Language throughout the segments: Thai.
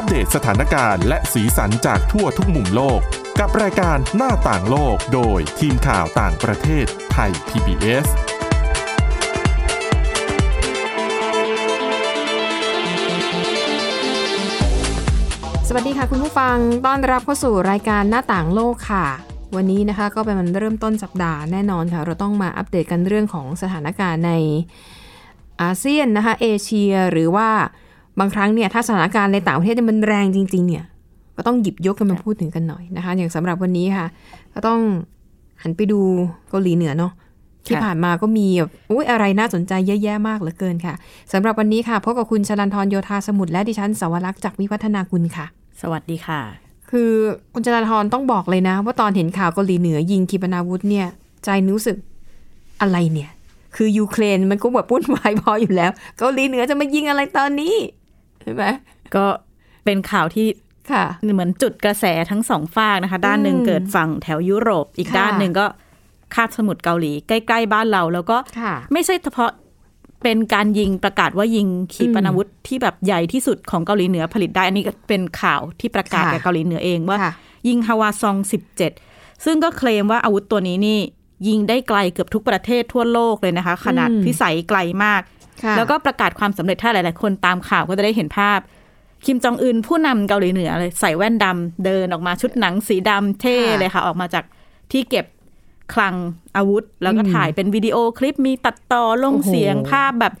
อัปเดตสถานการณ์และสีสันจากทั่วทุกมุมโลก กับรายการหน้าต่างโลกโดยทีมข่าวต่างประเทศไทย PBS สวัสดีค่ะคุณผู้ฟังต้อนรับเข้าสู่รายการหน้าต่างโลกค่ะ วันนี้นะคะก็เป็นวันเริ่มต้นสัปดาห์แน่นอนค่ะ เราต้องมาอัปเดตกันเรื่องของสถานการณ์ในอาเซียนนะคะเอเชียหรือว่า บางครั้งเนี่ยถ้าสถานการณ์ในต่างประเทศเนี่ยมันแรงจริง ๆ เนี่ย ก็ต้องหยิบยกกันมาพูดถึงกันหน่อยนะคะ อย่างสำหรับวันนี้ค่ะ ก็ต้องหันไปดูเกาหลีเหนือเนาะที่ผ่านมาก็มีแบบอุ้ยอะไรน่าสนใจเยอะแยะมากเหลือเกินค่ะสำหรับวันนี้ค่ะพบกับคุณชลันทรโยธาสมุทรและดิฉันสวรักษ์จากวิวัฒนาคุณค่ะ สวัสดีค่ะ คือคุณจราธรต้องบอกเลยนะ ว่าตอนเห็นข่าวเกาหลีเหนือยิงขีปนาวุธเนี่ย ใจรู้สึกอะไรเนี่ย คือยูเครนมันก็แบบวุ่นวายพออยู่แล้ว เกาหลีเหนือจะมายิงอะไรตอนนี้ใช่ไหมก็เป็นข่าวที่ค่ะเหมือนจุดกระแสทั้งสองฝากนะคะ ด้านหนึ่งอืมเกิดฝั่งแถวยุโรป อีกค่ะด้านหนึ่งก็คาบสมุทรเกาหลี ใกล้ๆบ้านเราแล้วก็ค่ะไม่ใช่เฉพาะเป็นการยิงประกาศว่ายิงขีปนาวุธที่แบบใหญ่ที่สุดของเกาหลีเหนือผลิตได้ อันนี้ก็เป็นข่าวที่ประกาศค่ะกับเกาหลีเหนือเองว่าค่ะยิงฮาวาซอง 17 ซึ่งก็เคลมว่าอาวุธตัวนี้นี่ ยิงได้ไกลเกือบทุกประเทศทั่วโลกเลยนะคะ ขนาดอืมพิสัยไกลมากค่ะ แล้วก็ประกาศความสำเร็จถ้าหลาย ๆ คนตามข่าวก็จะได้เห็นภาพ คิมจองอึนผู้นำเกาหลีเหนือเลยใส่แว่นดำเดินออกมาชุดหนังสีดำเท่เลยค่ะ ออกมาจากที่เก็บคลังอาวุธ แล้วก็อืมถ่ายเป็นวิดีโอคลิปมีตัดต่อลงโอ้โหเสียงภาพแบบ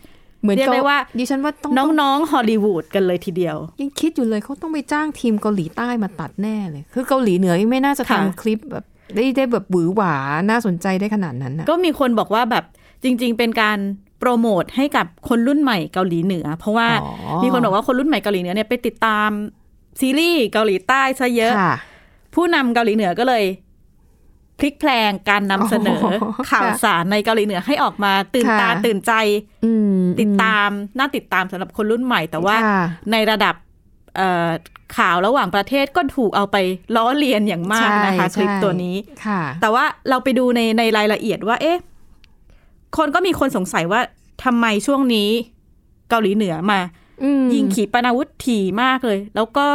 เหมือนเรียกได้ว่าดิฉันว่าต้องน้องๆฮอลลีวูดกันเลยทีเดียว ยังคิดอยู่เลยเขาต้องไปจ้างทีมเกาหลีใต้มาตัดแน่เลย คือเกาหลีเหนือยังไม่น่าจะค่ะทำคลิปแบบได้ได้แบบหวือหวาน่าสนใจได้ขนาดนั้นนะก็มีคนบอกว่าแบบจริง ๆ เป็นการ โปรโมทให้กับคนรุ่นใหม่เกาหลีเหนือ เพราะว่าอ๋อมีคนบอกว่าคนรุ่นใหม่เกาหลีเหนือเนี่ยไปติดตามซีรีส์เกาหลีใต้ซะเยอะค่ะผู้นำเกาหลีเหนือก็เลยพลิกแพลงการนำเสนอโอ้โหข่าวสารในเกาหลีเหนือให้ออกมาตื่นค่ะตาตื่นใจอืมติดตามน่าติดตามสำหรับคนรุ่นใหม่ แต่ว่าค่ะในระดับเอ่อข่าวระหว่างประเทศก็ถูกเอาไปล้อเลียนอย่างมากนะคะใช่คลิปใช่ตัวนี้ค่ะแต่ว่าเราไปดูในในรายละเอียดว่า เอ๊ะ คนก็มีคนสงสัยว่า ทำไมช่วงนี้เกาหลีเหนือมาอืมยิงขีปนาวุธถี่มากเลย แล้วก็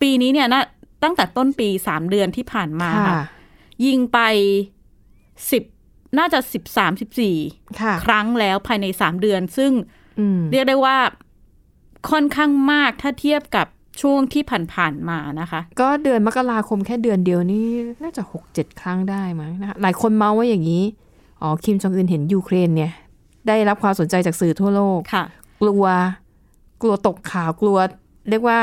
ปีนี้เนี่ยนะตั้งแต่ต้นปีสามเดือนที่ผ่านมาค่ะค่ะยิงไปสิบน่าจะสิบสามสิบสี่ค่ะครั้งแล้วภายในสามเดือน ซึ่งอืมเรียกได้ว่าค่อนข้างมากถ้าเทียบกับช่วงที่ผ่านๆมานะคะ ก็เดือนมกราคมแค่เดือนเดียวนี่น่าจะหกเจ็ดครั้งได้มั้งนะคะหลายคนเมาว่าอย่างนี้ อ๋อ คิมจองอึนเห็นยูเครนเนี่ย ได้รับความสนใจจากสื่อทั่วโลกค่ะกลัวกลัวตกข่าวกลัว เรียกว่า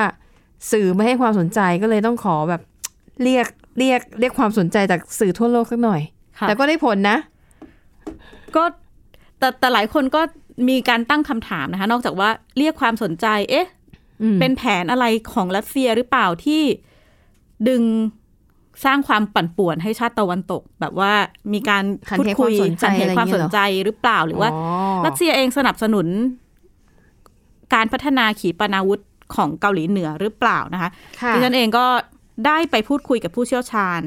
สื่อไม่ให้ความสนใจก็เลยต้องขอแบบเรียกเรียกเรียกความสนใจจากสื่อทั่วโลกสักหน่อยค่ะแต่ก็ได้ผลนะ ก็แต่แต่หลายคนก็มีการตั้งคำถามนะคะ นอกจากว่าเรียกความสนใจ เอ๊ะอืมเป็นแผนอะไรของรัสเซียหรือเปล่าที่ดึง สร้างความปั่นป่วนให้ชาติตะวันตก แบบว่ามีการหันพูดเหคุยความสนใจหันเหอะไรตุความเงี้สยนเหรอใจหรือเปล่าหรือว่าอ๋อรัสเซียเองสนับสนุน การพัฒนาขีปนาวุธของเกาหลีเหนือหรือเปล่านะคะค่ะดิฉันเองก็ได้ไปพูดคุยกับผู้เชี่ยวชาญ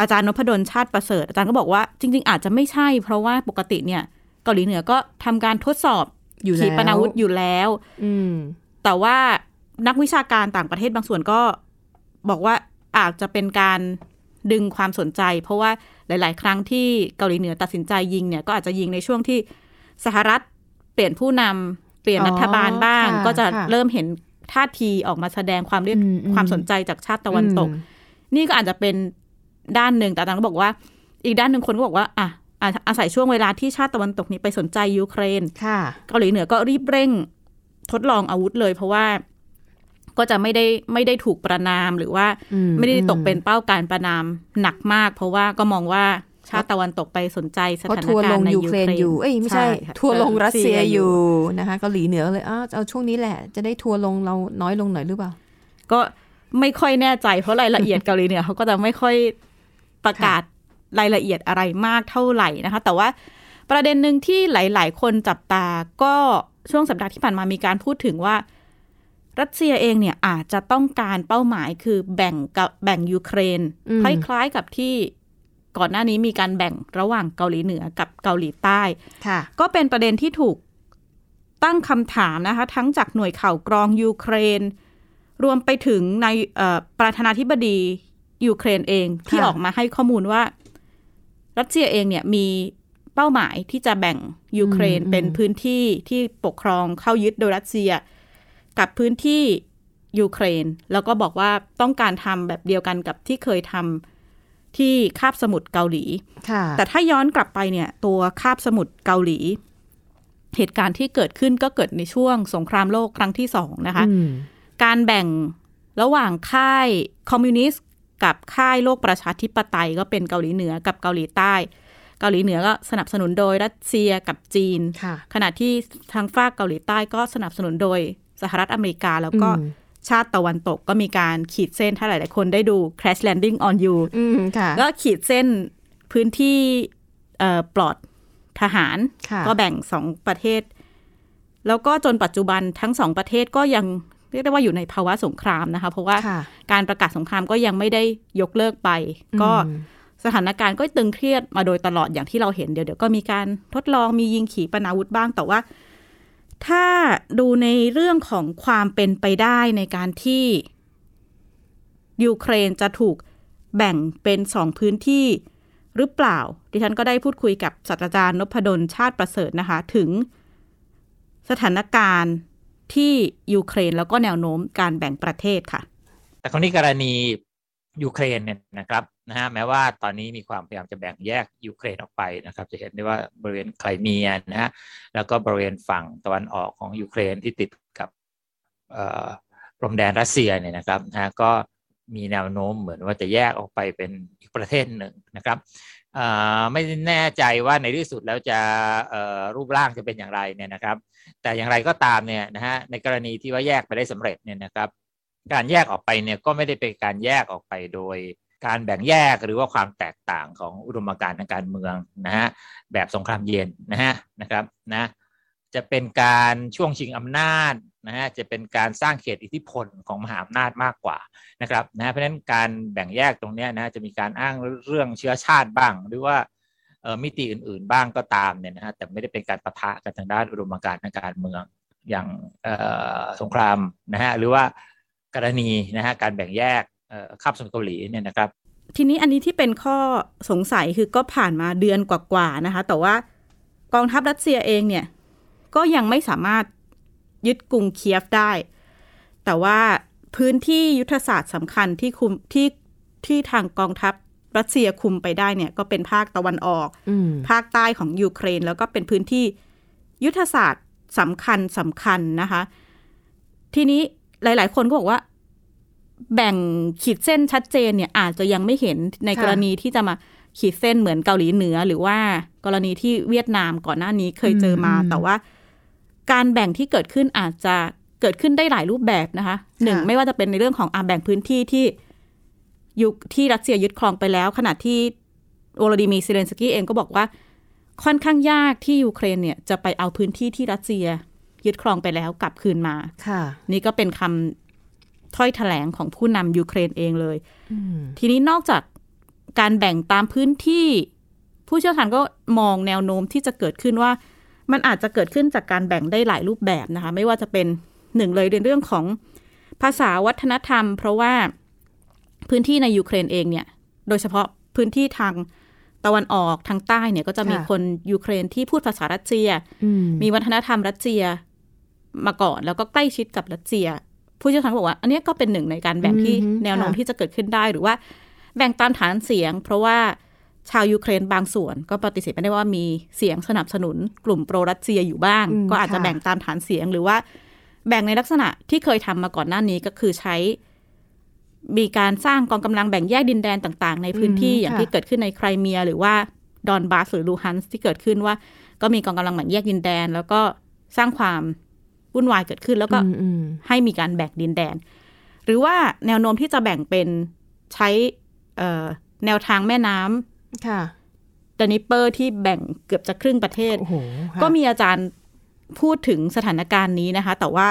อาจารย์นพดลชาติประเสริฐ อาจารย์ก็บอกว่าจริง ๆ อาจจะไม่ใช่ เพราะว่าปกติเนี่ย เกาหลีเหนือก็ทำการทดสอบอยู่แล้วขีปนาวุธอยู่แล้ว อืมแต่ว่านักวิชาการต่างประเทศบางส่วนก็บอกว่า อาจจะเป็นการดึงความสนใจ เพราะว่าหลาย ๆ ครั้งที่เกาหลีเหนือตัดสินใจยิงเนี่ยก็อาจจะยิงในช่วงที่สหรัฐเปลี่ยนผู้นำเปลี่ยนอ๋อรัฐบาลบ้างค่ะก็จะค่ะเริ่มเห็นท่าทีออกมาแสดงความเรียกอืมอืมความสนใจจากชาติตะวันตกอืมนี่ก็อาจจะเป็นด้านหนึ่งแต่อาจารย์ก็บอกว่า อีกด้านหนึ่งคนก็บอกว่าอะอาอาศัยช่วงเวลาที่ชาติตะวันตกนี้ไปสนใจยูเครนค่ะเกาหลีเหนือก็รีบเร่งทดลองอาวุธเลย เพราะว่า ก็จะไม่ได้ไม่ได้ถูกประนามหรือว่าอืมไม่ได้ตกอืมเป็นเป้าการประนามหนักมาก เพราะว่าก็มองว่าชาติตะวันตกไปสนใจสเพราะถานทัวร์ลการงณ์ในยูยูเครนอยู่ เอ้ยไม่ใช่ค่ะทัวร์ลงรัสเซียรัสเซียออยู่ยู่นะคะเกาหลีเหนือเลยอ้าวเอาช่วงนี้แหละ จะได้ทัวร์ลงเราน้อยลงหน่อยหรือเปล่า ก็ไม่ค่อยแน่ใจ เพราะรายละเอียดเกาหลีเหนือเขาก็จะไม่ค่อยประกาศรายละเอียดอะไรมากเท่าไหร่นะคะ แต่ว่าประเด็นหนึ่งที่หลาย ๆ คนจับตาก็ช่วงสัปดาห์ที่ผ่านมามีการพูดถึงว่า รัสเซียเองเนี่ยอาจจะต้องการเป้าหมายคือแบ่งกับแบ่งยูเครนอืมคล้ายๆกับที่ก่อนหน้านี้มีการแบ่งระหว่างเกาหลีเหนือกับเกาหลีใต้ค่ะก็เป็นประเด็นที่ถูกตั้งคำถามนะคะ ทั้งจากหน่วยข่าวกรองยูเครน รวมไปถึงในเอ่อประธานาธิบดียูเครนเองที่ค่ะออกมาให้ข้อมูลว่า รัสเซียเองเนี่ยมีเป้าหมายที่จะแบ่งยูเครนอืมเป็นพื้นที่ที่ปกครองเข้ายึดโดยรัสเซีย กับพื้นที่ยูเครน แล้วก็บอกว่าต้องการทำแบบเดียวกันกับที่เคยทำที่คาบสมุทรเกาหลีค่ะแต่ถ้าย้อนกลับไปเนี่ย ตัวคาบสมุทรเกาหลี เหตุการณ์ที่เกิดขึ้นก็เกิดในช่วงสงครามโลกครั้งที่สองนะคะอืมการแบ่งระหว่างค่ายคอมมิวนิสต์กับค่ายโลกประชาธิปไตยก็เป็นเกาหลีเหนือกับเกาหลีใต้ เกาหลีเหนือก็สนับสนุนโดยรัสเซียกับจีนค่ะขณะที่ทางฝากเกาหลีใต้ก็สนับสนุนโดย สหรัฐอเมริกาแล้วก็อืมชาติตะวันตกก็มีการขีดเส้นถ้าหลาย ๆ คนได้ดู Crash Landing on You อืมค่ะก็ขีดเส้นพื้นที่เอ่อปลอดทหารค่ะก็แบ่งสองประเทศ แล้วก็จนปัจจุบันทั้งสองประเทศก็ยังเรียกได้ว่าอยู่ในภาวะสงครามนะคะ เพราะว่าค่ะการประกาศสงครามก็ยังไม่ได้ยกเลิกไป ก็อืมสถานการณ์ก็ตึงเครียดมาโดยตลอดอย่างที่เราเห็นเดี๋ยวเดี๋ยวก็มีการทดลองมียิงขีปนาวุธบ้างแต่ว่า ถ้าดูในเรื่องของความเป็นไปได้ในการที่ยูเครนจะถูกแบ่งเป็นสองพื้นที่หรือเปล่า ดิฉันก็ได้พูดคุยกับศาสตราจารย์นพดลชาติประเสริฐนะคะ ถึงสถานการณ์ที่ยูเครนแล้วก็แนวโน้มการแบ่งประเทศค่ะ แต่คราวนี้กรณี ยูเครนเนี่ยนะครับนะฮะแม้ว่าตอนนี้มีความพยายามจะแบ่งแยกยูเครนออกไปนะครับ จะเห็นได้ว่าบริเวณไครเมียนะฮะแล้วก็บริเวณฝั่งตะวันออกของยูเครนที่ติดกับเอ่อพรมแดนรัสเซียเนี่ยนะครับนะฮะก็มีแนวโน้มเหมือนว่าจะแยกออกไปเป็นอีกประเทศหนึ่งนะครับเอ่อไม่แน่ใจว่าในที่สุดแล้วจะเอ่อรูปร่างจะเป็นอย่างไรเนี่ยนะครับ แต่อย่างไรก็ตามเนี่ยนะฮะในกรณีที่ว่าแยกไปได้สำเร็จเนี่ยนะครับ การแยกออกไปเนี่ยก็ไม่ได้เป็นการแยกออกไปโดยการแบ่งแยกหรือว่าความแตกต่างของอุดมการณ์ทางการเมืองนะฮะแบบสงครามเย็นนะฮะนะครับนะจะเป็นการช่วงชิงอำนาจนะฮะจะเป็นการสร้างเขตอิทธิพลของมหาอำนาจมากกว่านะครับนะเพราะฉะนั้นการแบ่งแยกตรงนี้นะจะมีการอ้างเรื่องเชื้อชาติบ้าง หรือว่ามิติอื่น ๆ บ้างก็ตามเนี่ยนะฮะแต่ไม่ได้เป็นการปะทะกันทางด้านอุดมการณ์ทางการเมืองอย่างสงครามนะฮะหรือว่า กรณีนะฮะการแบ่งแยกเอ่อคาบสมุทรเกาหลีเนี่ยนะครับ ทีนี้อันนี้ที่เป็นข้อสงสัยคือก็ผ่านมาเดือนกว่าๆนะคะ แต่ว่ากองทัพรัสเซียเองเนี่ยก็ยังไม่สามารถยึดกรุงเคียฟได้ แต่ว่าพื้นที่ยุทธศาสตร์สำคัญที่คุมที่ที่ทางกองทัพรัสเซียคุมไปได้เนี่ยก็เป็นภาคตะวันออกอืมภาคใต้ของยูเครน แล้วก็เป็นพื้นที่ยุทธศาสตร์สำคัญสำคัญนะคะ ทีนี้ หลาย ๆ คนก็บอกว่า แบ่งขีดเส้นชัดเจนเนี่ย อาจจะยังไม่เห็นในค่ะกรณีที่จะมาขีดเส้นเหมือนเกาหลีเหนือ หรือว่ากรณีที่เวียดนามก่อนหน้านี้เคยเจอมา แต่ว่า การแบ่งที่เกิดขึ้นอาจจะเกิดขึ้นได้หลายรูปแบบนะคะหนึ่งไม่ว่าจะเป็นในเรื่องของอาแบ่งพื้นที่ที่ยุคที่รัสเซียยึดครองไปแล้ว ขณะที่โวลาดิมีร์เซเลนสกี้เองก็บอกว่า ค่อนข้างยากที่ยูเครนเนี่ยจะไปเอาพื้นที่ที่รัสเซีย ยึดครองไปแล้วกลับคืนมาค่ะ นี่ก็เป็นคำถ้อยแถลงของผู้นำยูเครนเองเลยอืมทีนี้นอกจากการแบ่งตามพื้นที่ ผู้เชี่ยวชาญก็มองแนวโน้มที่จะเกิดขึ้นว่า มันอาจจะเกิดขึ้นจากการแบ่งได้หลายรูปแบบนะคะ ไม่ว่าจะเป็นหนึ่งเลยในเรื่องของภาษาวัฒนธรรม เพราะว่าพื้นที่ในยูเครนเองเนี่ย โดยเฉพาะพื้นที่ทางตะวันออกทางใต้เนี่ยก็จะมีค่ะคนยูเครนที่พูดภาษารัสเซียอืมมีวัฒนธรรมรัสเซีย มาก่อน แล้วก็ใกล้ชิดกับรัสเซีย ผู้เชี่ยวชาญก็บอกว่า อันเนี้ยก็เป็นหนึ่งในการแบ่งที่อือฮึแนวโน้มค่ะที่จะเกิดขึ้นได้หรือว่าแบ่งตามฐานเสียง เพราะว่าชาวยูเครนบางส่วน ก็ปฏิเสธไม่ได้ว่ามีเสียงสนับสนุน กลุ่มโปรรัสเซียอยู่บ้างอืมก็อาจจะค่ะแบ่งตามฐานเสียงหรือว่า แบ่งในลักษณะที่เคยทำมาก่อนหน้านี้ก็คือใช้ มีการสร้างกองกำลังแบ่งแยกดินแดนต่าง ๆ ในพื้นที่อืมอย่างค่ะที่เกิดขึ้นในไครเมีย หรือว่าดอนบาสหรือลูฮันส์ที่เกิดขึ้นว่า ก็มีกองกำลังแบ่งแยกดินแดน แล้วก็สร้างความ วุ่นวายเกิดขึ้น แล้วก็อืมอืมให้มีการแบ่งดินแดน หรือว่าแนวโน้มที่จะแบ่งเป็นใช้เอ่อแนวทางแม่น้ำค่ะดานิเปอร์ที่แบ่งเกือบจะครึ่งประเทศโอ้โหค่ะก็มีอาจารย์พูดถึงสถานการณ์นี้นะคะ แต่ว่า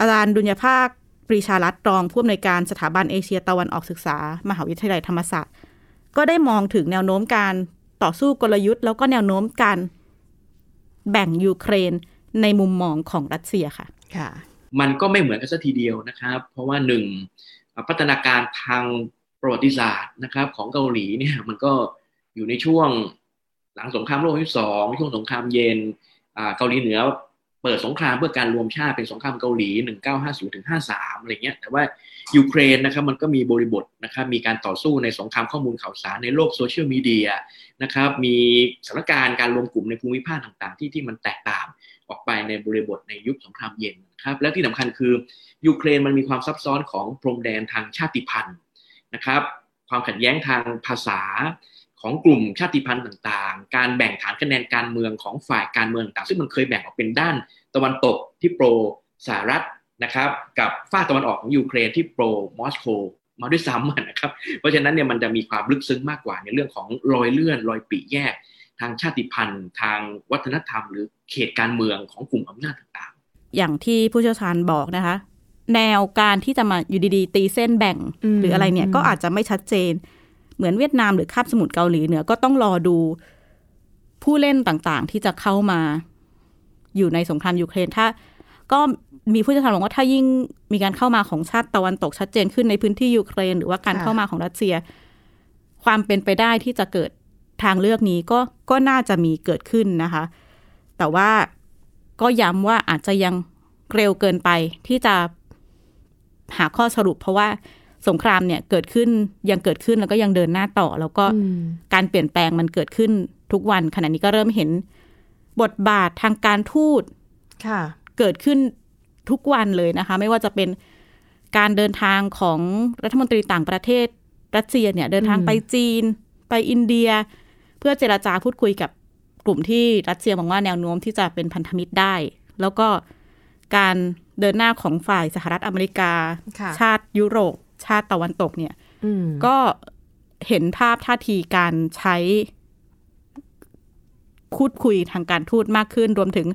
อาจารย์ดุลยภาคปรีชารัตน์รองผู้อำนวยการสถาบันเอเชียตะวันออกศึกษา มหาวิทยาลัยธรรมศาสตร์ ก็ได้มองถึงแนวโน้มการต่อสู้กลยุทธ์ แล้วก็แนวโน้มการแบ่งยูเครน ในมุมมองของรัสเซียค่ะค่ะ มันก็ไม่เหมือนกันสัทีเดียวนะครับ เพราะว่าหนึ่งพัฒนาการทางประวัติศาสตร์นะครับ ของเกาหลีเนี่ยมันก็อยู่ในช่วงหลังสงครามโลกครั้งที่สองช่วงสงครามเย็นเกาหลีเหนือเปิดสงครามเพื่อการรวมชาติเป็นสงครามเกาหลี 1950ถึง53 อะไรเงี้ย แต่ว่ายูเครนนะครับมันก็มีบริบทนะครับ มีการต่อสู้ในสงครามข้อมูลข่าวสารในโลกโซเชียลมีเดียนะครับ มีสถานการณ์การรวมกลุ่มในภูมิภาคต่างๆ ที่ที่มันแตกต่าง ออกไปในบริบทในยุคสงครามเย็นครับและที่สำคัญคือยูเครนมันมีความซับซ้อนของพรมแดนทางชาติพันธุ์นะครับความขัดแย้งทางภาษาของกลุ่มชาติพันธุ์ต่างๆ การแบ่งฐานคะแนนการเมืองของฝ่ายการเมืองต่างซึ่งมันเคยแบ่งออกเป็นด้านตะวันตกที่โปรสหรัฐนะครับกับฝ้าตะวันออกของยูเครนที่โปรมอสโกมาด้วยซ้ำนะครับเพราะฉะนั้นเนี่ยมันจะมีความลึกซึ้งมากกว่าในเรื่องของรอยเลื่อนรอยปีแยก ทางชาติพันธุ์ ทางวัฒนธรรม หรือเขตการเมืองของกลุ่มอำนาจต่างๆ อย่างที่ผู้เชี่ยวชาญบอกนะคะ แนวการที่จะมาอยู่ดีๆ ตีเส้นแบ่งหรืออะไรเนี่ยก็อาจจะไม่ชัดเจน เหมือนเวียดนามหรือคาบสมุทรเกาหลีเหนือก็ต้องรอดูผู้เล่นต่างๆ ที่จะเข้ามาอยู่ในสงครามยูเครนถ้าก็มีผู้เชี่ยวชาญบอกว่าถ้ายิ่งมีการเข้ามาของชาติตะวันตกชัดเจนขึ้นในพื้นที่ยูเครน หรือว่าการเข้ามาของรัสเซีย ความเป็นไปได้ที่จะเกิด ทางเลือกนี้ก็ก็น่าจะมีเกิดขึ้นนะคะ แต่ว่าก็ย้ำว่าอาจจะยังเร็วเกินไปที่จะหาข้อสรุป เพราะว่าสงครามเนี่ยเกิดขึ้นยังเกิดขึ้นแล้วก็ยังเดินหน้าต่อ แล้วก็การเปลี่ยนแปลงมันเกิดขึ้นทุกวัน ขณะนี้ก็เริ่มเห็นบทบาททางการทูตเกิดขึ้นทุกวันเลยนะคะ ไม่ว่าจะเป็นการเดินทางของรัฐมนตรีต่างประเทศรัสเซียเนี่ยเดินทางไปจีน ไปอินเดีย เพื่อเจราจาพูดคุยกับกลุ่มที่รัสเซียมองว่าแนวโน้มที่จะเป็นพันธมิตรได้ แล้วก็การเดินหน้าของฝ่ายสหรัฐอเมริกา ชาติยุโรป ชาติตะวันตกเนี่ยก็เห็นภาพท่าทีการใช้พูดคุยทางการทูตมากขึ้นรวมถึง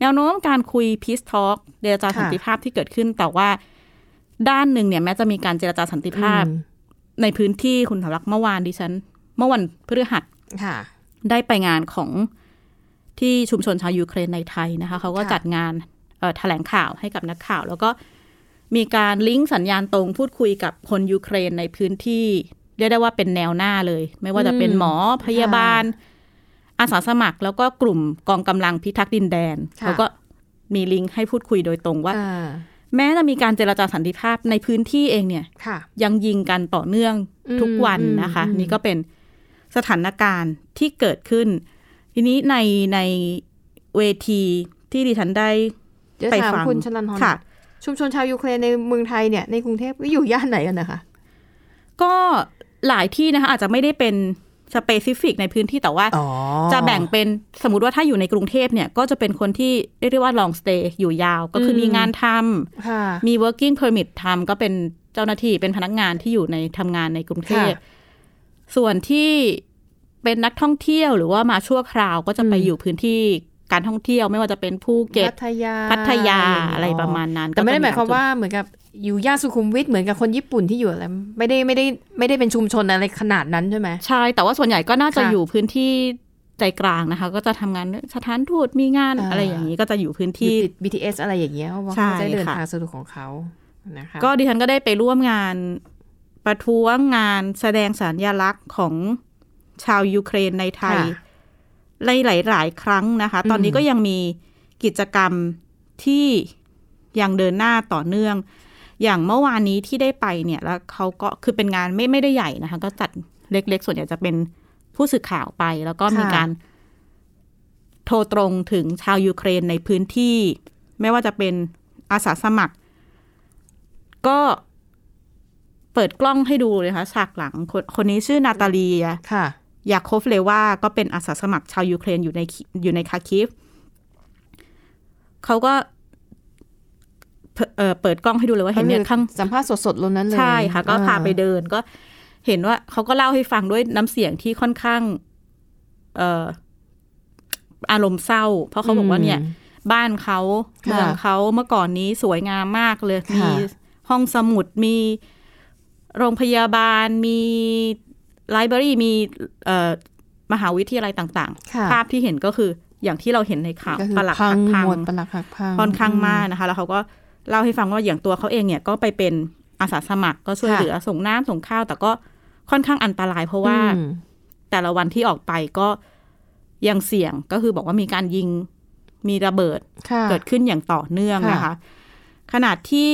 แนวโน้มการคุยพีซทอล์กเจรจาสันติภาพที่เกิดขึ้น แต่ว่าด้านหนึ่งเนี่ยแม้จะมีการเจรจาสันติภาพ ในพื้นที่คุณถรักเมื่อวานดิฉัน เมื่อวันพฤหัส ได้ไปงานของที่ชุมชนชาวยูเครนในไทยนะคะ เขาก็จัดงานแถลงข่าวให้กับนักข่าว แล้วก็มีการลิงก์สัญญาณตรงพูดคุยกับคนยูเครนในพื้นที่ เรียกได้ว่าเป็นแนวหน้าเลย ไม่ว่าจะเป็นหมอพยาบาล อาสาสมัคร แล้วก็กลุ่มกองกำลังพิทักษ์ดินแดนเขาก็มีลิงก์ให้พูดคุยโดยตรงว่า แม้จะมีการเจรจาสันติภาพในพื้นที่เองเนี่ยยังยิงกันต่อเนื่องทุกวันนะคะ นี่ก็เป็น สถานการณ์ที่เกิดขึ้น ทีนี้ในในเวทีที่ดิฉันได้ไปฟังคุณชลันทรค่ะ ชุมชนชาวยูเครนในเมืองไทยเนี่ยในกรุงเทพอยู่ย่านไหนกันนะคะ ก็หลายที่นะคะอาจจะไม่ได้เป็น specific ในพื้นที่แต่ว่า จะแบ่งเป็นสมมติว่าถ้าอยู่ในกรุงเทพเนี่ย ก็จะเป็นคนที่เรียกว่า long stay อยู่ยาวก็คือมีงานทำมี working permit ทำก็เป็นเจ้าหน้าที่เป็นพนักงานที่อยู่ในทำงานในกรุงเทพ ส่วนที่เป็นนักท่องเที่ยวหรือว่ามาชั่วคราวก็จะไปอยู่พื้นที่การท่องเที่ยวไม่ว่าจะเป็นภูเก็ตพัทยาพัทยาอะไรประมาณนั้น แต่ไม่ได้หมายความว่าเหมือนกับอยู่ย่านสุขุมวิทเหมือนกับคนญี่ปุ่นที่อยู่อะไรไม่ได้ไม่ได้ไม่ได้เป็นชุมชนอะไรขนาดนั้นใช่ไหมใช่ แต่ว่าส่วนใหญ่ก็น่าจะอยู่พื้นที่ใจกลางนะคะ ก็จะทำงานสถานทูตมีงานอะไรอย่างนี้ก็จะอยู่พื้นที่ BTS อะไรอย่างเงี้ยเพราะว่าเขาจะเดินทางสะดวกของเขานะคะก็ดิฉันก็ได้ไปร่วมงาน ประท้วงงานแสดงสัญลักษณ์ของชาวยูเครนในไทยหลายหลายครั้งนะคะ ตอนนี้ก็ยังมีกิจกรรมที่ยังเดินหน้าต่อเนื่อง อย่างเมื่อวานนี้ที่ได้ไปเนี่ยแล้วเขาก็คือเป็นงานไม่ไม่ได้ใหญ่นะคะ ก็จัดเล็กๆ ส่วนใหญ่จะเป็นผู้สื่อข่าวไป แล้วก็มีการโทรตรงถึงชาวยูเครนในพื้นที่ ไม่ว่าจะเป็นอาสาสมัคร ก็ เปิดกล้องให้ดูเลยค่ะฉากหลังคนคนนี้ชื่อนาตาเลียค่ะ ยาโคฟเลว่าก็เป็นอาสาสมัครชาวยูเครนอยู่ในอยู่ในคาร์คิฟเขาก็เปิดกล้องให้ดูเลยว่าเห็นเนี่ยข้างสัมภาษณ์สดๆลงนั้นเลยใช่ค่ะ ก็พาไปเดินก็เห็นว่าเขาก็เล่าให้ฟังด้วยน้ำเสียงที่ค่อนข้าง เอ่ออารมณ์เศร้า เพราะเขาบอกว่าเนี่ย บ้านเขาเมืองเขาเมื่อก่อนนี้สวยงามมากเลย มีห้องสมุดมี โรงพยาบาลมีไลบรารีมีเอ่อมหาวิทยาลัยต่างๆ ภาพที่เห็นก็คืออย่างที่เราเห็นในข่าวปลักหักพังค่อนข้างมากนะคะ แล้วเขาก็เล่าให้ฟังว่าอย่างตัวเขาเองเนี่ยก็ไปเป็นอาสาสมัครก็ช่วยค่ะเหลือส่งน้ำส่งข้าว แต่ก็ค่อนข้างอันตรายเพราะว่าอืมแต่ละวันที่ออกไปก็ยังเสี่ยงก็คือบอกว่ามีการยิงมีระเบิดค่ะเกิดขึ้นอย่างต่อเนื่องค่ะนะคะ ขนาดที่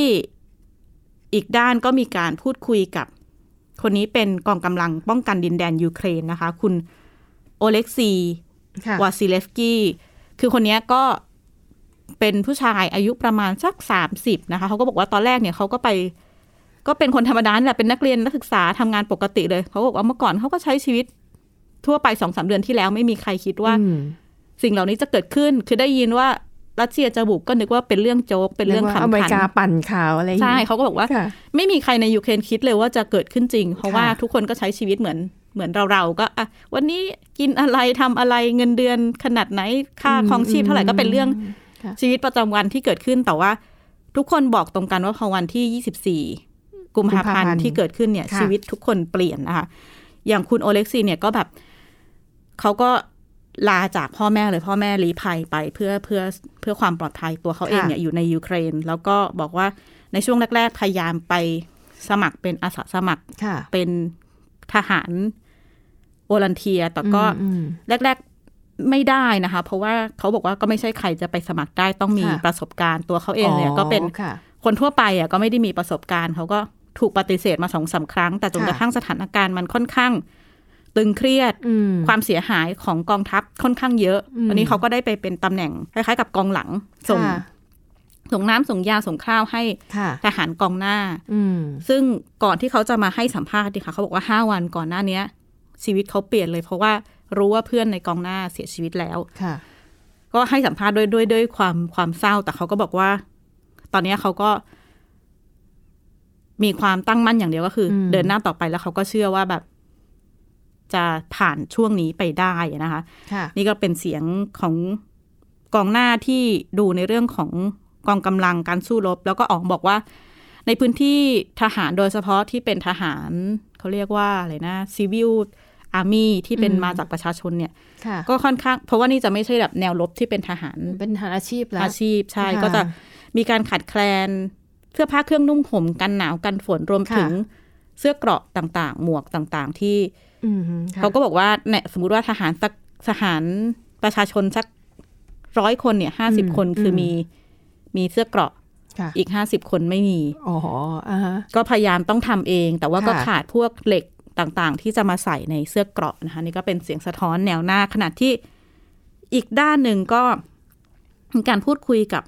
อีกด้านก็มีการพูดคุยกับ คนนี้เป็นกองกำลังป้องกันดินแดนยูเครนนะคะ คุณโอเล็กซีค่ะวาซิเลฟสกี้ คือคนเนี้ยก็เป็นผู้ชายอายุประมาณสักสามสิบนะคะเขาก็บอกว่าตอนแรกเนี่ยเขาก็ไป ก็เป็นคนธรรมดานี่แหละเป็นนักเรียนนักศึกษาทำงานปกติเลยเขาบอกว่าเมื่อก่อนเขาก็ใช้ชีวิตทั่วไปสองสามเดือนที่แล้วไม่มีใครคิดว่าอืมสิ่งเหล่านี้จะเกิดขึ้น คือได้ยินว่า รัสเซียจะบุกก็นึกว่าเป็นเรื่องโจ๊กเป็นเรื่องรียกว่าขำอเมริขันกาปั่นข่าวอะไรอย่างใช่งี้เขาก็บอกว่าค่ะไม่มีใครในยูเครนคิดเลยว่าจะเกิดขึ้นจริง เพราะว่าค่ะทุกคนก็ใช้ชีวิตเหมือนเหมือนเราๆก็อะวันนี้กินอะไรทำอะไรเงินเดือนขนาดไหนค่าครองชีพเท่าไหร่ก็เป็นเรื่องค่ะชีวิตประจำวันที่เกิดขึ้นแต่ว่า ทุกคนบอกตรงกันว่าพอวันที่ 24 กุมภาพันธ์ที่เกิดขึ้นเนี่ยค่ะชีวิตทุกคนเปลี่ยนนะคะอย่างคุณโอเล็กซีเนี่ยก็แบบเขาก็ ลาจากพ่อแม่เลยพ่อแม่ลี้ภัยไปเพื่อเพื่อเพื่อความปลอดภัยตัวเขาเองเนี่ยอยู่ในยูเครน แล้วก็บอกว่าในช่วงแรก ๆ พยายามไปสมัครเป็นอาสาสมัครค่ะเป็นทหารโอลันเทียแต่ก็อืมแรก ๆไม่ได้นะคะ เพราะว่าเขาบอกว่าก็ไม่ใช่ใครจะไปสมัครได้ต้องมีค่ะประสบการณ์ตัวเขาเองเนี่ย ก็เป็นค่ะคนทั่วไปอะก็ไม่ได้มีประสบการณ์เขาก็ถูกปฏิเสธมาสองสามครั้ง แต่จนค่ะกระทั่งสถานการณ์มันค่อนข้าง ตึงเครียดอืมความเสียหายของกองทัพค่อนข้างเยอะอืมตอนนี้เขาก็ได้ไปเป็นตำแหน่งคล้ายๆกับกองหลังส่งค่ะส่งน้ำส่งยาส่งข้าวให้ค่ะทหารกองหน้าอืมซึ่งก่อนที่เขาจะมาให้สัมภาษณ์ดิค่ะเขาบอกว่าห้าวันก่อนหน้าเนี้ย ชีวิตเขาเปลี่ยนเลยเพราะว่ารู้ว่าเพื่อนในกองหน้าเสียชีวิตแล้วค่ะ ก็ให้สัมภาษณ์ด้วยด้วยด้วยความความเศร้า แต่เขาก็บอกว่า ตอนเนี้ยเขาก็ มีความตั้งมั่นอย่างเดียวก็คืออมเดินหน้าต่อไปแล้วเขาก็เชื่อว่าแบบ จะผ่านช่วงนี้ไปได้นะคะค่ะนี่ก็เป็นเสียงของกองหน้าที่ดูในเรื่องของกองกำลังการสู้รบ แล้วก็ออกบอกว่า ในพื้นที่ทหารโดยเฉพาะที่เป็นทหารเขาเรียกว่าอะไรนะ civil army ที่เป็นอืมมาจากประชาชนเนี่ยค่ะก็ค่อนข้าง เพราะว่านี่จะไม่ใช่แบบแนวรบที่เป็นทหาร เป็นทหารอาชีพแล้วอาชีพใช่ค่ะก็จะมีการขาดแคลนเสื้อผ้าเครื่องนุ่งห่มกันหนาวกันฝนรวมค่ะถึงเสื้อเกราะต่างๆ หมวกต่างๆ ที่อืมค่ะ เขาก็บอกว่าเนี่ยสมมุติว่าทหารสักทหารประชาชนสักร้อยคนเนี่ยห้าสิบคนคือมีมีเสื้อเกราะค่ะอีกห้าสิบคนไม่มีอ๋ออ่าฮะก็พยายามต้องทำเอง แต่ว่าก็ค่ะขาดพวกเหล็กต่างๆ ที่จะมาใส่ในเสื้อเกราะนะคะนี่ก็เป็นเสียงสะท้อนแนวหน้า ขณะที่อีกด้านหนึ่งก็มีการพูดคุยกับ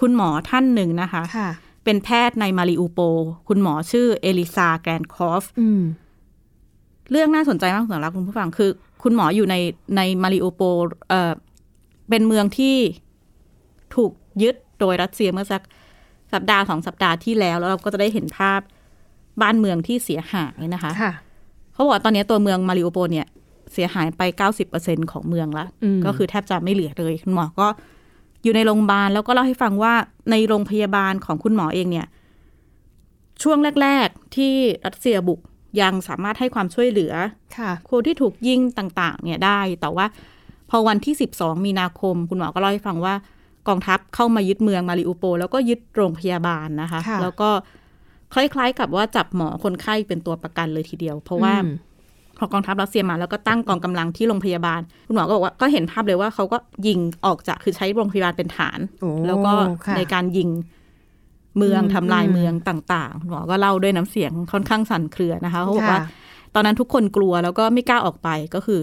คุณหมอท่านหนึ่งนะคะค่ะเป็นแพทย์ในมาริอูโป คุณหมอชื่อเอลิซาแกรนคอฟอืม เรื่องน่าสนใจมากสำหรับคุณผู้ฟังคือ คุณหมออยู่ในในมาริโอโปลเอ่อเป็นเมืองที่ถูกยึดโดยรัสเซียเมื่อสักสัปดาห์สองสัปดาห์ที่แล้ว แล้วเราก็จะได้เห็นภาพบ้านเมืองที่เสียหายนะคะค่ะเขาบอกว่าตอนนี้ตัวเมืองมาริโอโปลเนี่ย เสียหายไปเก้าสิบเปอร์เซ็นของเมืองละอืมก็คือแทบจะไม่เหลือเลยคุณหมอก็อยู่ในโรงพยาบาลแล้วก็เล่าให้ฟังว่าในโรงพยาบาลของคุณหมอเองเนี่ย ช่วงแรก ๆ ที่รัสเซียบุก ยังสามารถให้ความช่วยเหลือค่ะคนที่ถูกยิงต่างๆ เนี่ยได้ แต่ว่า พอวันที่ 12 มีนาคม คุณหมอก็เล่าให้ฟังว่ากองทัพเข้ามายึดเมืองมาริอูโปลแล้วก็ยึดโรงพยาบาลนะคะค่ะแล้วก็คล้ายๆ กับว่าจับหมอคนไข้เป็นตัวประกันเลยทีเดียว เพราะว่าอืมพอกองทัพรัสเซียมาแล้วก็ตั้งกองกำลังที่โรงพยาบาล คุณหมอก็บอกว่าก็เห็นภาพเลยว่าเขาก็ยิงออกจากคือใช้โรงพยาบาลเป็นฐานโอ้แล้วก็ค่ะในการยิง เมืองอืมทำลายอืมเมืองต่างๆคุณหมอก็เล่าด้วยน้ำเสียงค่อนข้างสั่นเครือนะคะเขาบอกว่าค่ะตอนนั้นทุกคนกลัวแล้วก็ไม่กล้าออกไปก็คือ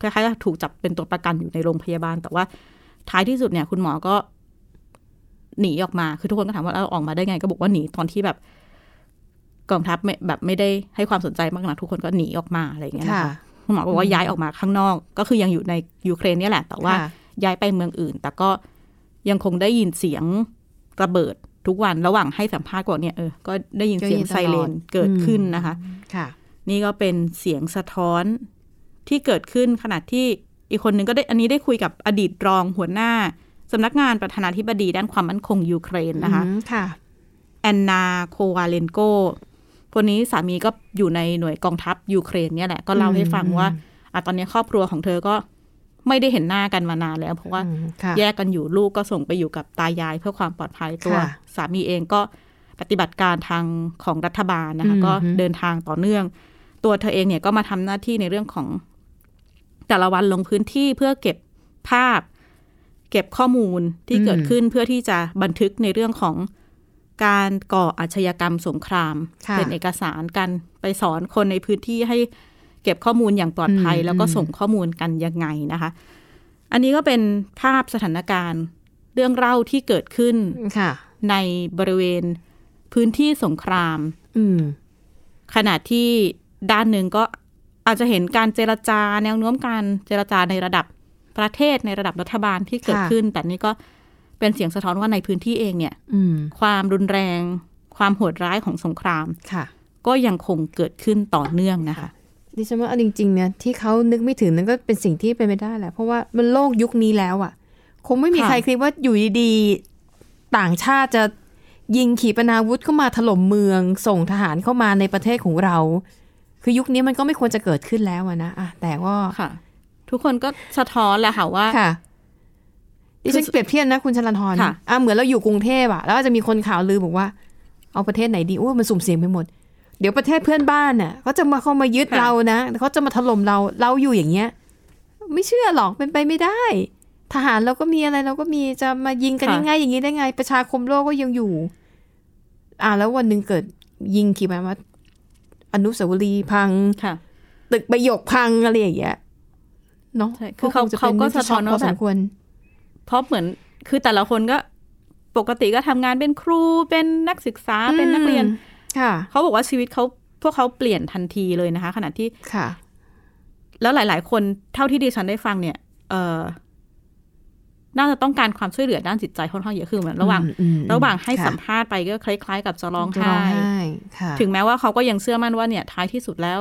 คล้ายๆกับถูกจับเป็นตัวประกันอยู่ในโรงพยาบาล แต่ว่าท้ายที่สุดเนี่ย คุณหมอก็ หนีออกมา คือทุกคนก็ถามว่าเราออกมาได้ไง ก็บอกว่าหนีตอนที่แบบกองทัพไม่แบบไม่ได้ให้ความสนใจมากนักทุกคนก็หนีออกมาอะไรอย่างเงี้ยนะค่ะคะคุณหมอบอกว่าย้ายออกมาข้างนอก ก็คือยังอยู่ในยูเครนเนี่ยแหละ แต่ว่าค่ะย้ายไปเมืองอื่น แต่ก็ยังคงได้ยินเสียงระเบิด ทุกวันระหว่างให้สัมภาษณ์ก่อนเนี่ยเออก็ได้ยินเสียงไซเรนเกิดขึ้นนะคะค่ะ นี่ก็เป็นเสียงสะท้อนที่เกิดขึ้นขณะที่อีกคนหนึ่งก็ได้อันนี้ได้คุยกับอดีตรองหัวหน้าสำนักงานประธานาธิบดีด้านความมั่นคงยูเครนนะคะอืมค่ะแอนนาโควาเลนโกคนนี้สามีก็อยู่ในหน่วยกองทัพยูเครนเนี่ยแหละก็เล่าให้ฟังว่าอะตอนนี้ครอบครัวของเธอก็ ไม่ได้เห็นหน้ากันมานานแล้ว เพราะว่าอืมค่ะแยกกันอยู่ลูกก็ส่งไปอยู่กับตายายเพื่อความปลอดภัยตัวค่ะสามีเองก็ปฏิบัติการทางของรัฐบาลนะคะอืมก็เดินทางต่อเนื่อง ตัวเธอเองเนี่ยก็มาทำหน้าที่ในเรื่องของแต่ละวันลงพื้นที่เพื่อเก็บภาพ เก็บข้อมูลที่เกิดขึ้นเพื่อที่จะบันทึกในเรื่องของการก่ออาชญากรรมสงครามค่ะเป็นเอกสารกันไปสอนคนในพื้นที่ให้ เก็บข้อมูลอย่างปลอดภัยอืมแล้วก็อืมส่งข้อมูลกันยังไงนะคะ อันนี้ก็เป็นภาพสถานการณ์เรื่องเล่าที่เกิดขึ้นค่ะในบริเวณพื้นที่สงครามอืมขณะที่ด้านหนึ่งก็อาจจะเห็นการเจรจาแนวโน้มการเจรจาในระดับประเทศในระดับรัฐบาลที่เกิดค่ะขึ้น แต่นี่ก็เป็นเสียงสะท้อนว่าในพื้นที่เองเนี่ยอืมความรุนแรง ความโหดร้ายของสงครามค่ะก็ยังคงเกิดขึ้นต่อเนื่องนะคะ ดิฉันว่าเอาจริงๆเนี่ยที่เขานึกไม่ถึงนั่นก็เป็นสิ่งที่เป็นไม่ได้แหละเพราะว่ามันโลกยุคนี้แล้วอะ่ะ คงไม่มีค่ะใครคิดว่าอยู่ดีๆต่างชาติจะยิงขีปนาวุธเข้ามาถล่มเมือง ส่งทหารเข้ามาในประเทศของเรา คือยุคนี้มันก็ไม่ควรจะเกิดขึ้นแล้วอะนะอะแต่ว่าค่ะ ทุกคนก็สะท้อนแหละค่ะว่าค่ะดิฉันเปรียบเทียบนะคุณชลันทรค่ะอะเหมือนเราอยู่กรุงเทพอะแล้วก็จะมีคนข่าวลือบอกว่า เอาประเทศไหนดีโอ้มันสุ่มเสี่ยงไปหมด เดี๋ยวประเทศเพื่อนบ้านน่ะเขาจะมาเข้ามายึดเรานะเขาจะมาถล่มเราเราอยู่อย่างเงี้ย ไม่เชื่อหรอกเป็นไปไม่ได้ ทหารเราก็มีอะไรเราก็มีจะมายิงกันค่ะง่ายๆอย่างนี้ได้ไง ประชาคมโลกก็ยังอยู่ อ่าแล้ววันหนึ่งเกิดยิงขีปนาวุธอนุสาวรีย์พังค่ะ ตึกประโยคพังอะไรอย่างเงี้ยเนาะใช่คือเขางจะเขาก็ป็นรื่องที่สะท้อนช็พอว่าสแบมบควรเพราะเหมือนคือแต่ละคนก็ปกติก็ทำงานเป็นครูเป็นนักศึกษาเป็นนักเรียนค่ะ เขาบอกว่าชีวิตเขาพวกเขาเปลี่ยนทันทีเลยนะคะ ขณะที่ค่ะ แล้วหลาย ๆ คนเท่าที่ดิฉันได้ฟังเนี่ย เออน่าจะต้องการความช่วยเหลือด้านจิตใจค่อนข้างเยอะคือเหมือนระหว่างอืมอืมระหว่างให้ค่ะสัมภาษณ์ไปก็คล้าย ๆ กับจะร้องจะไห้ร้องไห้ค่ะถึงแม้ว่าเขาก็ยังเชื่อมั่นว่าเนี่ยท้ายที่สุดแล้ว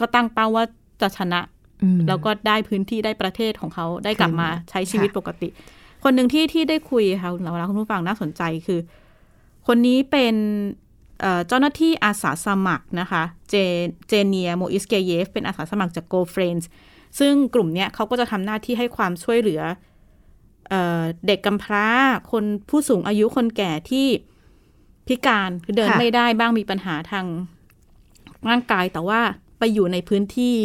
ก็ตั้งเป้าว่าจะชนะอืมแล้วก็ได้พื้นที่ได้ประเทศของเขาได้กลับมาค่ะใช้ชีวิตปกติ คนหนึ่งที่ที่ได้คุยค่ะคุณเราคุณผู้ฟังน่าสนใจคือ คนนี้เป็นเจ้าหน้าที่อาสาสมัครนะคะ เจเจเนียโมอิสเกเยฟ เป็นอาสาสมัครจาก Go Friends ซึ่งกลุ่มเนี้ยเขาก็จะทำหน้าที่ให้ความช่วยเหลือเอเด็กกำพร้า คนผู้สูงอายุคนแก่ที่พิการคือเดินไม่ได้บ้างมีปัญหาทางร่างกายแต่ว่าไปอยู่ในพื้นที่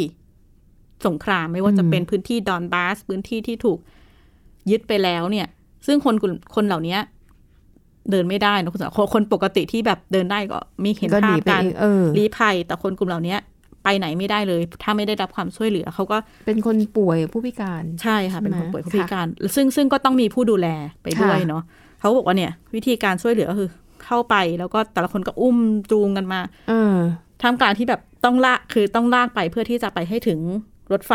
สงครามไม่ว่าจะเป็นพื้นที่ดอนบาสพื้นที่ที่ถูกยึดไปแล้วเนี่ย ซึ่งคนคนเหล่านี้ เดินไม่ได้นะคุณสาวคนคนปกติที่แบบเดินได้ก็มีเห็นก็ภาดีพไปการเองเออลี้ภัย แต่คนกลุ่มเหล่านี้ไปไหนไม่ได้เลย ถ้าไม่ได้รับความช่วยเหลือเขาก็เป็นคนป่วยผู้พิการใช่ค่ะใช่ไหมเป็นคนป่วยผู้ค่ะพิการ ซึ่งซึ่งก็ต้องมีผู้ดูแลไปด้วยค่ะเนาะเขาบอกว่าเนี่ย วิธีการช่วยเหลือก็คือ เข้าไปแล้วก็แต่ละคนก็อุ้มจูงกันมาเออท่ามกลางที่แบบต้องลากคือต้องลากไปเพื่อที่จะไปให้ถึงรถไฟ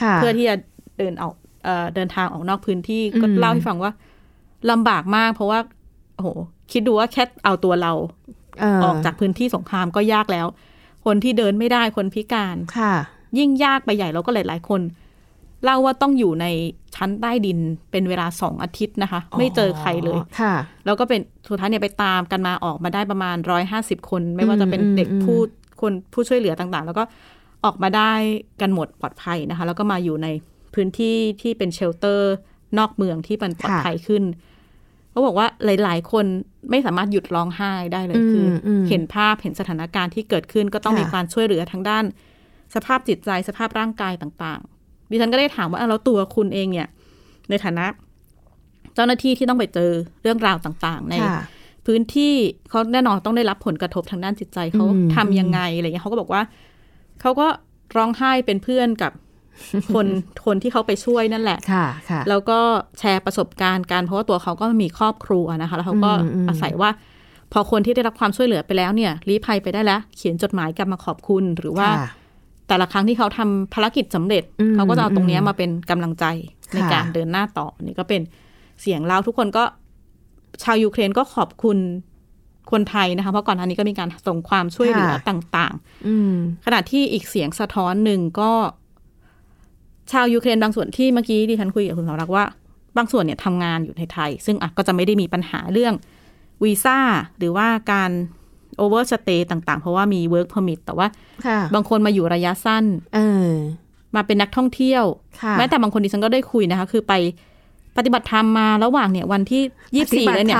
ค่ะเพื่อที่จะเดินออกเอ่อเดินทางออกนอกพื้นที่ก็อืมเล่าให้ฟังว่าลำบากมาก เพราะว่า โอ้โหคิดดูว่าแค่เอาตัวเราเออออกจากพื้นที่สงครามก็ยากแล้ว คนที่เดินไม่ได้คนพิการค่ะ ยิ่งยากไปใหญ่แล้วก็หลาย ๆ คนเล่าว่าต้องอยู่ในชั้นใต้ดินเป็นเวลาสองอาทิตย์นะคะ ไม่เจอใครเลยค่ะ แล้วก็เป็นสุดท้ายเนี่ยไปตามกันมาออกมาได้ประมาณร้อยห้าสิบคน ไม่ว่าจะเป็นอืมเด็กอืมผู้คนผู้ช่วยเหลือต่างๆ แล้วก็ออกมาได้กันหมดปลอดภัยนะคะ แล้วก็มาอยู่ในพื้นที่ที่เป็นเชลเตอร์นอกเมืองที่มันปลอดภัยขึ้น เขาบอกว่าหลาย ๆ คนไม่สามารถหยุดร้องไห้ได้เลยคืออมเห็นภาพเห็นสถานการณ์ที่เกิดขึ้นก็ต้องค่ะมีการช่วยเหลือทางด้าน สภาพจิตใจสภาพร่างกายต่างๆ ดิฉันก็ได้ถามว่าอะแล้วตัวคุณเองเนี่ย ในฐานะ เจ้าหน้าที่ที่ต้องไปเจอเรื่องราวต่างๆ ในค่ะพื้นที่เขาแน่นอนต้องได้รับผลกระทบทางด้านจิตใจเขาอืมทำยังไงอะไรเงี้ยเขาก็บอกว่าเขาก็ร้องไห้เป็นเพื่อนกับ คนคนที่เขาไปช่วยนั่นแหละค่ะค่ะแล้วก็แชร์ประสบการณ์กันเพราะว่าตัวเขาก็มีครอบครัวนะคะ แล้วเขาก็อืมอืมอาศัยว่า พอคนที่ได้รับความช่วยเหลือไปแล้วเนี่ยรีภัยไปได้แล้ว เขียนจดหมายกลับมาขอบคุณหรือว่าค่ะแต่ละครั้งที่เขาทำภารกิจสำเร็จอืมเขาก็จะเอาตรงเนี้ยมาเป็นกำลังใจในค่ะการเดินหน้าต่อนี่ก็เป็นเสียงเล่าทุกคนก็ ชาวยูเครนก็ขอบคุณคนไทยนะคะเพราะก่อนหน้านี้ก็มีการส่งความช่วยเหลือต่างอืมๆขณะที่อีกเสียงสะท้อนหนึ่งก็ ชาวยูเครนบางส่วนที่เมื่อกี้ดิฉันคุยกับคุณสาวรักษ์ว่า บางส่วนเนี่ยทำงานอยู่ในไทย ซึ่งอะก็จะไม่ได้มีปัญหาเรื่องวีซ่าหรือว่าการ overstay ต่างๆ เพราะว่ามี work permit แต่ว่าค่ะบางคนมาอยู่ระยะสั้น เออ มาเป็นนักท่องเที่ยวค่ะแม้แต่บางคนดิฉันก็ได้คุยนะคะ คือไป ปฏิบัติธรรมมาระหว่างเนี่ยวันที่ยี่สี่เลยเนี่ย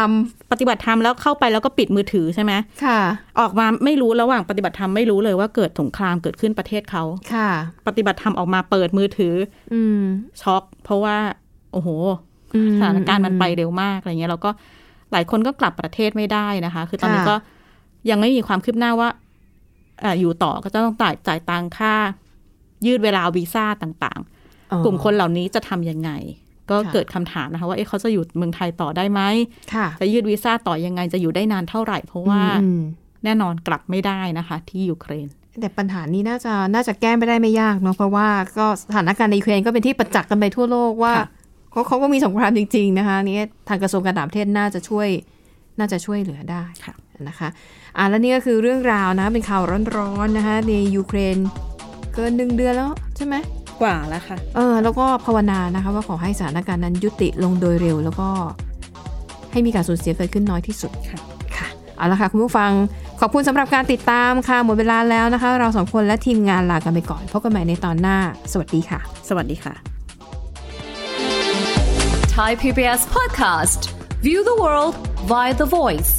ปฏิบัติธรรมแล้วเข้าไปแล้วก็ปิดมือถือใช่ไหมค่ะ ออกมาไม่รู้ระหว่างปฏิบัติธรรมไม่รู้เลยว่าเกิดสงครามเกิดขึ้นประเทศเขาค่ะ ปฏิบัติธรรมออกมาเปิดมือถือ อืมช็อกเพราะว่า โอ้โหอืมสถานการณ์มันไปเร็วมากอะไรเงี้ยแล้วก็หลายคนก็กลับประเทศไม่ได้นะคะ คือตอนนี้ค่ะก็ยังไม่มีความคืบหน้าว่าอ่าอยู่ต่อก็จะต้องจ่ายจ่ายตังค่า ยืดเวลาวีซ่าต่างอ๋อๆกลุ่มคนเหล่านี้จะทำยังไง ก็ค่ะเกิดคำถามนะคะว่าเอ๊ะเขาจะอยู่เมืองไทยต่อได้ไหมค่ะจะยืดวีซ่าต่อยังไงจะอยู่ได้นานเท่าไหร่ เพราะว่าอืมแน่นอนกลับไม่ได้นะคะ ที่ยูเครน แต่ปัญหานี้น่าจะน่าจะแก้ไม่ได้ไม่ยากเนาะเพราะว่าก็สถานการณ์ในยูเครนก็เป็นที่ประจักษ์กันไปทั่วโลกว่าค่ะเขาเขาก็มีสงครามจริง ๆ นะคะนี่ทางกระทรวงการต่างประเทศน่าจะช่วยน่าจะช่วยเหลือได้ค่ะนะคะอะแล้วนี่ก็คือเรื่องราวนะเป็นข่าวร้อนๆนะคะในยูเครนเกินหนึ่งเดือนแล้วใช่ไหม กว่าแล้วค่ะ เออ แล้วก็ภาวนานะคะว่าขอให้สถานการณ์นั้นยุติลงโดยเร็ว แล้วก็ให้มีการสูญเสียเกิดขึ้นน้อยที่สุดค่ะ ค่ะ เอาละค่ะ คุณผู้ฟัง ขอบคุณสำหรับการติดตามค่ะ หมดเวลาแล้วนะคะ เราสองคนและทีมงานลากันไปก่อน พบกันใหม่ในตอนหน้า สวัสดีค่ะ สวัสดีค่ะ Thai PBS podcast. View the world via the voice.